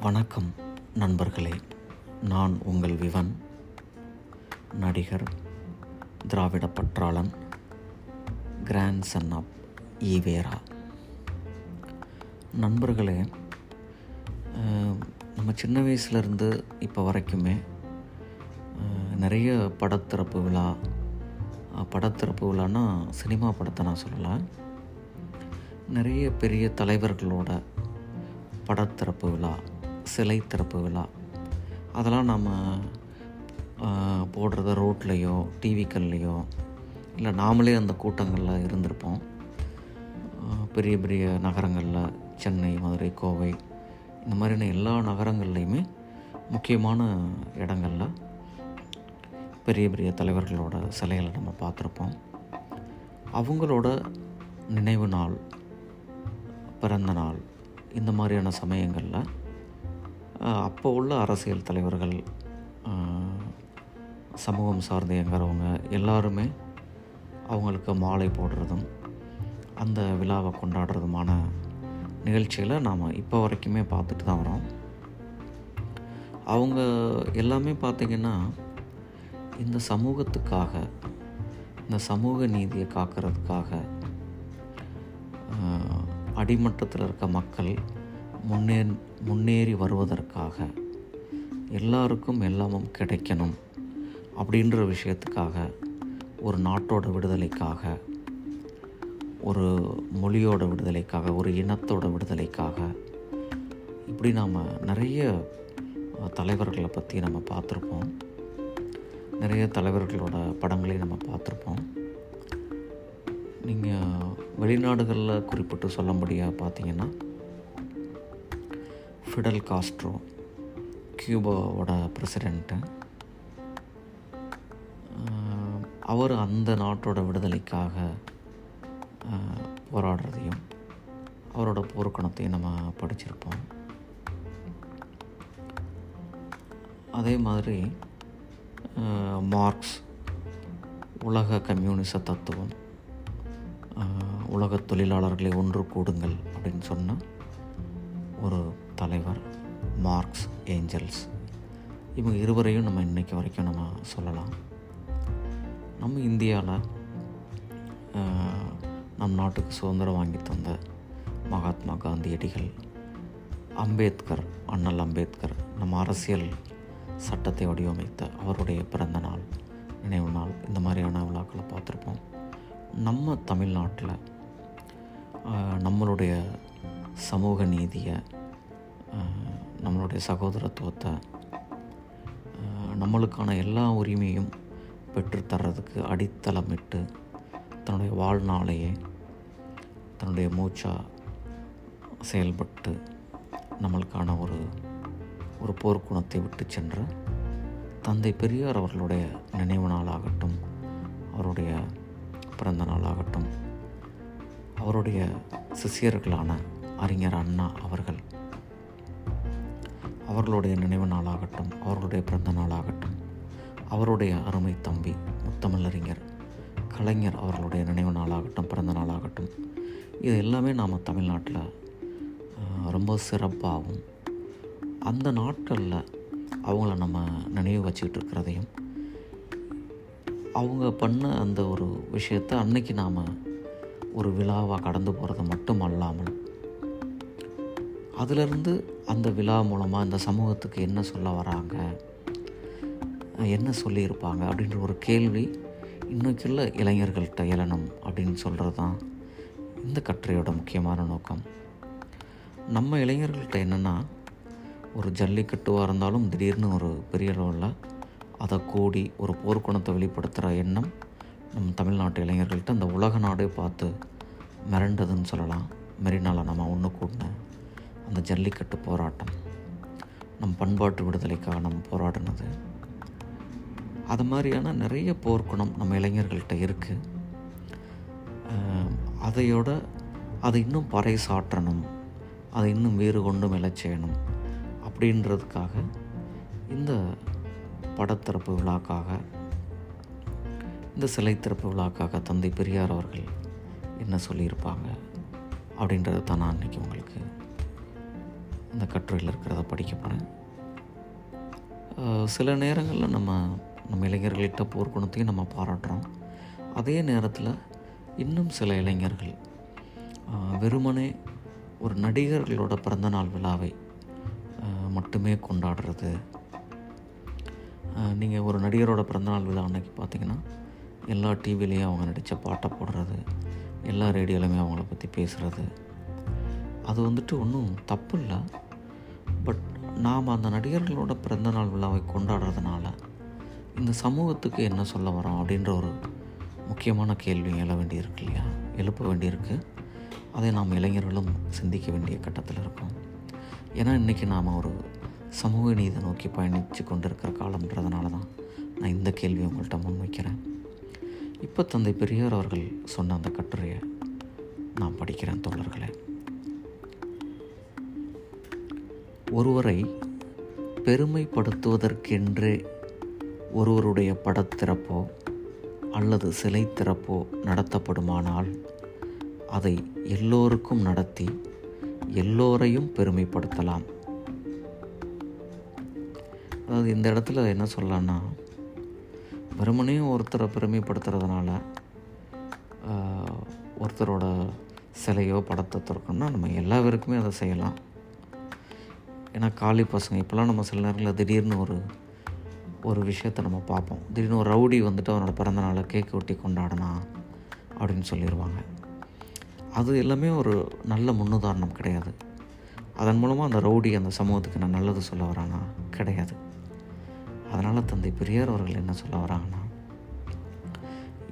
வணக்கம் நண்பர்களே. நான் உங்கள் விவன் நடிகர் திராவிட பற்றாளன் கிராண்ட் சன் ஆப் ஈவேரா நண்பர்களே நம்ம சின்ன வயசுலேருந்து இப்போ வரைக்குமே நிறைய படத்திறப்பு விழா படத்திறப்பு விழான்னா சினிமா படத்தை நான் சொல்லலை நிறைய பெரிய தலைவர்களோட படத்திறப்பு விழா சிலை திறப்பு விழா. அதெல்லாம் நம்ம போடுறத ரோட்லேயோ டிவிக்கள்லேயோ இல்லை நாமளே அந்த கூட்டங்களில் இருந்திருப்போம். பெரிய பெரிய நகரங்களில் சென்னை மதுரை கோவை இந்த மாதிரியான எல்லா நகரங்கள்லையுமே முக்கியமான இடங்களில் பெரிய பெரிய தலைவர்களோட சிலைகளை நம்ம பார்த்துருப்போம். அவங்களோட நினைவு நாள் பிறந்த நாள் இந்த மாதிரியான சமயங்களில் அப்போ உள்ள அரசியல் தலைவர்கள் சமூகம் சார்ந்து இயங்குறவங்க எல்லாருமே அவங்களுக்கு மாலை போடுறதும் அந்த விழாவை கொண்டாடுறதுமான நிகழ்ச்சிகளை நாம் இப்போ வரைக்குமே பார்த்துட்டு தான் வரோம். அவங்க எல்லாமே பார்த்திங்கன்னா இந்த சமூகத்துக்காக இந்த சமூக நீதியை காக்கிறதுக்காக அடிமட்டத்தில் இருக்க மக்கள் முன்னே முன்னேறி வருவதற்காக எல்லாருக்கும் எல்லாமும் கிடைக்கணும் அப்படின்ற விஷயத்துக்காக ஒரு நாட்டோட விடுதலைக்காக ஒரு மொழியோட விடுதலைக்காக ஒரு இனத்தோட விடுதலைக்காக இப்படி நாம் நிறைய தலைவர்களை பற்றி நம்ம பார்த்துருப்போம். நிறைய தலைவர்களோட படங்களையும் நம்ம பார்த்துருப்போம். நீங்கள் வெளிநாடுகளில் குறிப்பிட்டு சொல்ல முடியாது பார்த்தீங்கன்னா ஃபிடல் காஸ்ட்ரோ கியூபாவோட பிரசிடெண்ட்டு அவர் அந்த நாட்டோட விடுதலைக்காக போராடுறதையும் அவரோட போர்க்கணத்தையும் நம்ம படிச்சிருப்போம். அதே மாதிரி மார்க்ஸ் உலக கம்யூனிச தத்துவம் உலக தொழிலாளர்களை ஒன்று கூடுங்கள் அப்படின்னு சொன்னால் ஒரு தலைவர் மார்க்ஸ் ஏஞ்சல்ஸ். இவங்க இருவரையும் நம்ம இன்றைக்கு வரைக்கும் நம்ம சொல்லலாம். நம்ம இந்தியாவில் நம் நாட்டுக்கு சுதந்திரம் வாங்கி தந்த மகாத்மா காந்தியடிகள் அம்பேத்கர் அண்ணல் அம்பேத்கர் நம்ம அரசியல் சட்டத்தை வடிவமைத்த அவருடைய பிறந்த நாள் நினைவு நாள் இந்த மாதிரியான விழாக்களை பார்த்துருப்போம். நம்ம தமிழ்நாட்டில் நம்மளுடைய சமூக நீதியை நம்மளுடைய சகோதரத்துவத்தை நம்மளுக்கான எல்லா உரிமையும் பெற்றுத்தர்றதுக்கு அடித்தளமிட்டு தன்னுடைய வாழ்நாளையே தன்னுடைய மூச்சா செயல்பட்டு நம்மளுக்கான ஒரு ஒரு போர்க்குணத்தை விட்டு சென்ற தந்தை பெரியார் அவர்களுடைய நினைவு நாளாகட்டும் அவருடைய பிறந்த நாளாகட்டும் அவருடைய சிஷியர்களான அறிஞர் அண்ணா அவர்கள். அவர்களுடைய நினைவு நாளாகட்டும் அவர்களுடைய பிறந்த நாளாகட்டும் அவருடைய அருமை தம்பி முத்தமிழறிஞர் கலைஞர் அவர்களுடைய நினைவு நாளாகட்டும் பிறந்த நாளாகட்டும். இது எல்லாமே நாம் தமிழ்நாட்டில் ரொம்ப சிறப்பாகவும் அந்த நாட்களில் அவங்கள நம்ம நினைவு வச்சுக்கிட்டு இருக்கிறதையும் அவங்க பண்ண அந்த ஒரு விஷயத்தை அன்னைக்கு நாம் ஒரு விழாவாக கடந்து போகிறது மட்டும் அல்லாமல் அதிலிருந்து அந்த விழா மூலமாக இந்த சமூகத்துக்கு என்ன சொல்ல வராங்க? என்ன சொல்லியிருப்பாங்க? அப்படின்ற ஒரு கேள்வி இன்னைக்குள்ள இளைஞர்கள்ட்ட எழணும் அப்படின்னு சொல்கிறது தான் இந்த கட்டுரையோட முக்கியமான நோக்கம். நம்ம இளைஞர்கள்ட்ட என்னென்னா ஒரு ஜல்லிக்கட்டுவாக இருந்தாலும் திடீர்னு ஒரு பெரிய அளவில் அதை கூடி ஒரு போர்க்குணத்தை வெளிப்படுத்துகிற எண்ணம் நம்ம தமிழ்நாட்டு இளைஞர்கள்ட்ட அந்த உலக நாடே பார்த்து மிரண்டதுன்னு சொல்லலாம். மெரினால நம்ம ஒன்று கூட்டினேன் அந்த ஜல்லிக்கட்டு போராட்டம் நம் பண்பாட்டு விடுதலைக்காக நம்ம போராடினது. அது மாதிரியான நிறைய போர்க்குணம் நம்ம இளைஞர்கள்கிட்ட இருக்குது அதையோட அதை இன்னும் பறைசாற்றணும் அதை இன்னும் வேறு கொண்டு மெல்லச் செய்யணும் அப்படின்றதுக்காக இந்த படத்திறப்பு விழாக்காக இந்த சிலை திறப்பு விழாக்காக தந்தை பெரியார் அவர்கள் என்ன சொல்லியிருப்பாங்க அப்படின்றத தான் நான் இன்றைக்கி உங்களுக்கு இந்த கட்டுரையில் இருக்கிறத படிக்க போகிறேன். சில நேரங்களில் நம்ம நம்ம இளைஞர்கள்கிட்ட போர்க்குணத்தையும் நம்ம பாராட்டுறோம். அதே நேரத்தில் இன்னும் சில இளைஞர்கள் வெறுமனே ஒரு நடிகர்களோட பிறந்தநாள் விழாவை மட்டுமே கொண்டாடுறது. நீங்கள் ஒரு நடிகரோட பிறந்தநாள் விழா அன்னைக்கு பார்த்தீங்கன்னா எல்லா டிவிலையும் அவங்க நடித்த பாட்டை போடுறது எல்லா ரேடியோலையுமே அவங்கள பற்றி பேசுகிறது அது வந்துட்டு ஒன்றும் தப்பு இல்லை பட் நாம் அந்த நடிகர்களோட பிறந்தநாள் விழாவை கொண்டாடுறதுனால இந்த சமூகத்துக்கு என்ன சொல்ல வரோம் அப்படின்ற ஒரு முக்கியமான கேள்வி எழ வேண்டியிருக்கு இல்லையா? எழுப்ப வேண்டியிருக்கு. அதை நாம் இளைஞர்களும் சிந்திக்க வேண்டிய கட்டத்தில் இருக்கோம். ஏன்னா இன்றைக்கி நாம் ஒரு சமூக நீதி நோக்கி பயணித்து கொண்டிருக்கிற காலம்ன்றதுனால தான் நான் இந்த கேள்வி உங்கள்கிட்ட முன்வைக்கிறேன். இப்போ தந்தை பெரியார் அவர்கள் சொன்ன அந்த கட்டுரையை நான் படிக்கிறேன் தோழர்களே. ஒருவரை பெருமைப்படுத்துவதற்கென்று ஒருவருடைய படத்திறப்போ அல்லது சிலை திறப்போ நடத்தப்படுமானால் அதை எல்லோருக்கும் நடத்தி எல்லோரையும் பெருமைப்படுத்தலாம். அதாவது இந்த இடத்துல என்ன சொல்லலாம்னா வெறுமனே ஒருத்தரை பெருமைப்படுத்துறதுனால ஒருத்தரோட சிலையோ படத்தை திறக்கணும்னா நம்ம எல்லா பேருக்குமே அதை செய்யலாம். ஏன்னா காலி பசங்க இப்போல்லாம் நம்ம சில நேரங்களில் திடீர்னு ஒரு ஒரு விஷயத்தை நம்ம பார்ப்போம். திடீர்னு ஒரு ரவுடி வந்துட்டு அவனோட பிறந்தநாளை கேக் ஒட்டி கொண்டாடினா அப்படின்னு சொல்லிடுவாங்க அது எல்லாமே ஒரு நல்ல முன்னுதாரணம் கிடையாது. அதன் மூலமாக அந்த ரவுடி அந்த சமூகத்துக்கு நான் நல்லது சொல்ல வரானா? கிடையாது. அதனால் தந்தை பெரியார் அவர்கள் என்ன சொல்ல வராங்கன்னா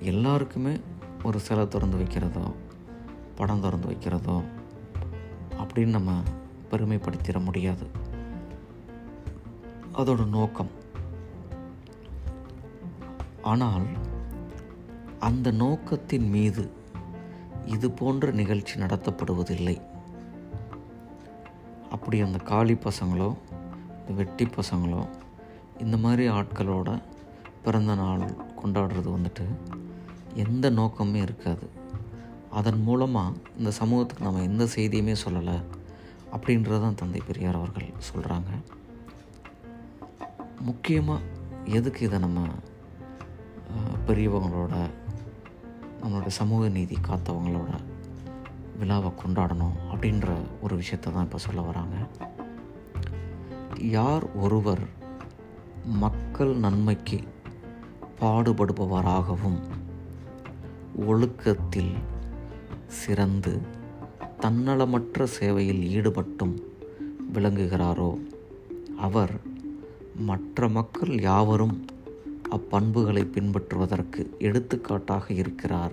எல்லாருக்குமே ஒரு சிலை திறந்து வைக்கிறதோ படம் திறந்து வைக்கிறதோ அப்படின்னு நம்ம பெருமைப்படுத்திட முடியாது. அதோட நோக்கம். ஆனால் அந்த நோக்கத்தின் மீது இது போன்ற நிகழ்ச்சி நடத்தப்படுவதில்லை. அப்படி அந்த காளி பசங்களோ இந்த வெட்டி பசங்களோ இந்த மாதிரி ஆட்களோட பிறந்த நாள் கொண்டாடுறது வந்துட்டு எந்த நோக்கமே இருக்காது. அதன் மூலமாக இந்த சமூகத்துக்கு நம்ம எந்த செய்தியுமே சொல்லலை. அப்படின்றதான் தந்தை பெரியார் அவர்கள் சொல்கிறாங்க முக்கியமாக எதுக்கு இதை நம்ம பெரியவங்களோட நம்மளோட சமூக நீதி காத்தவங்களோட விழாவை கொண்டாடணும் அப்படின்ற ஒரு விஷயத்தை தான் இப்போ சொல்ல வராங்க. யார் ஒருவர் மக்கள் நன்மைக்கு பாடுபடுபவராகவும் ஒழுக்கத்தில் சிறந்து தன்னலமற்ற சேவையில் ஈடுபட்டும் விளங்குகிறாரோ? அவர் மற்ற மக்கள் யாவரும் அப்பண்புகளை பின்பற்றுவதற்கு எடுத்துக்காட்டாக இருக்கிறார்.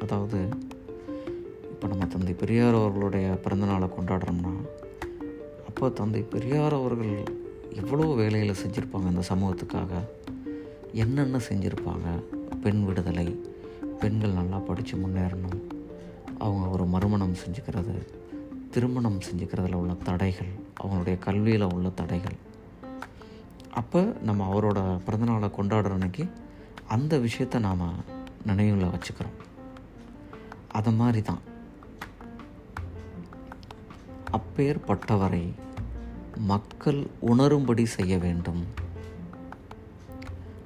அதாவது இப்போ நம்ம தந்தை பெரியார் அவர்களுடைய பிறந்தநாளை கொண்டாடுறோம்னா அப்போ தந்தை பெரியார் அவர்கள் எவ்வளோ வேலையில் செஞ்சுருப்பாங்க இந்த சமூகத்துக்காக? என்னென்ன செஞ்சுருப்பாங்க? பெண் விடுதலை பெண்கள் நல்லா படித்து முன்னேறணும் அவங்க ஒரு மறுமணம் செஞ்சுக்கிறது திருமணம் செஞ்சுக்கிறதுல உள்ள தடைகள் அவங்களுடைய கல்வியில் உள்ள தடைகள். அப்போ நம்ம அவரோட பிறந்தநாளை கொண்டாடுற அன்னைக்கு அந்த விஷயத்தை நாம் நினைவில் வச்சுக்கிறோம். அது மாதிரி தான் அப்பேற்பட்டவரை மக்கள் உணரும்படி செய்ய வேண்டும்.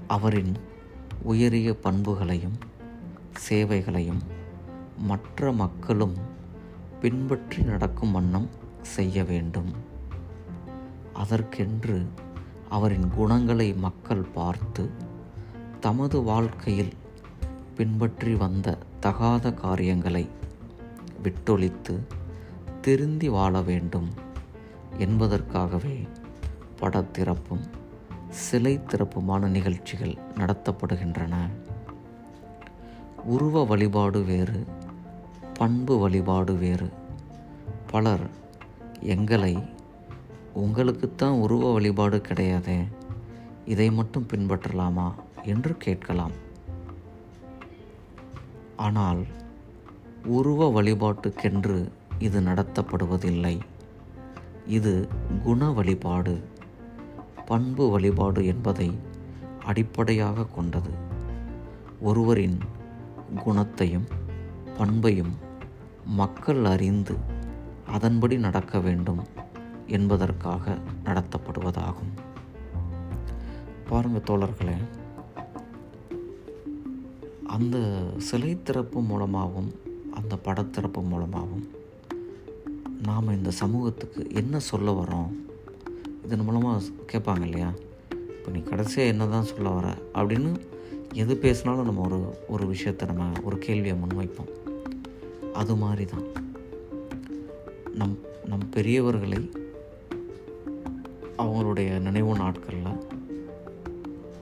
அவரின் உயரிய பண்புகளையும் சேவைகளையும் மற்ற மக்களும் பின்பற்றி நடக்கும் வண்ணம் செய்ய வேண்டும். அதற்கென்று அவரின் குணங்களை மக்கள் பார்த்து தமது வாழ்க்கையில் பின்பற்றி வந்த தகாத காரியங்களை விட்டொழித்து திருந்தி வாழ வேண்டும் என்பதற்காகவே படத்திறப்பும் சிலை திறப்புமான நிகழ்ச்சிகள் நடத்தப்படுகின்றன. உருவ வழிபாடு வேறு பண்பு வழிபாடு வேறு. பலர் எங்களை உங்களுக்குத்தான் உருவ வழிபாடு கிடையாதே இதை மட்டும் பின்பற்றலாமா? என்று கேட்கலாம். ஆனால் உருவ வழிபாட்டுக்கென்று இது நடத்தப்படுவதில்லை. இது குண வழிபாடு. பண்பு வழிபாடு என்பதை அடிப்படையாக கொண்டது. ஒருவரின் குணத்தையும் பண்பையும் மக்கள் அறிந்து அதன்படி நடக்க வேண்டும் என்பதற்காக நடத்தப்படுவதாகும். பாருங்கள் தோழர்களே அந்த சிலை திறப்பு மூலமாகவும் அந்த படத்திறப்பு மூலமாகவும் நாம் இந்த சமூகத்துக்கு என்ன சொல்ல வரோம் இதன் மூலமாக கேட்பாங்க இல்லையா? இப்போ நீ கடைசியாக என்ன தான் சொல்ல வர அப்படின்னு எது பேசினாலும் நம்ம ஒரு ஒரு விஷயத்தை நம்ம ஒரு கேள்வியை முன்வைப்போம். அது மாதிரி தான் நம் நம் பெரியவர்களை அவங்களுடைய நினைவு நாட்களில்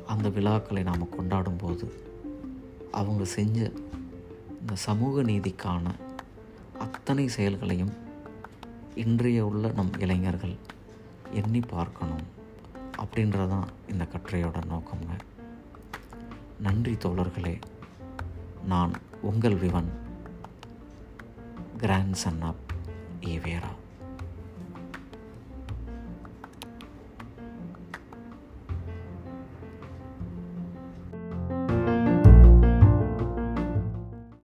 அந்த விழாக்களை நாம் கொண்டாடும்போது அவங்க செஞ்ச இந்த சமூக நீதிக்கான அத்தனை செயல்களையும் இன்றைய உள்ள நம் இளைஞர்கள் எண்ணி பார்க்கணும் அப்படின்றதான் இந்த கட்டுரையோட நோக்கங்க நன்றி தோழர்களே. நான் உங்கள் Vivan grand Sun of EVR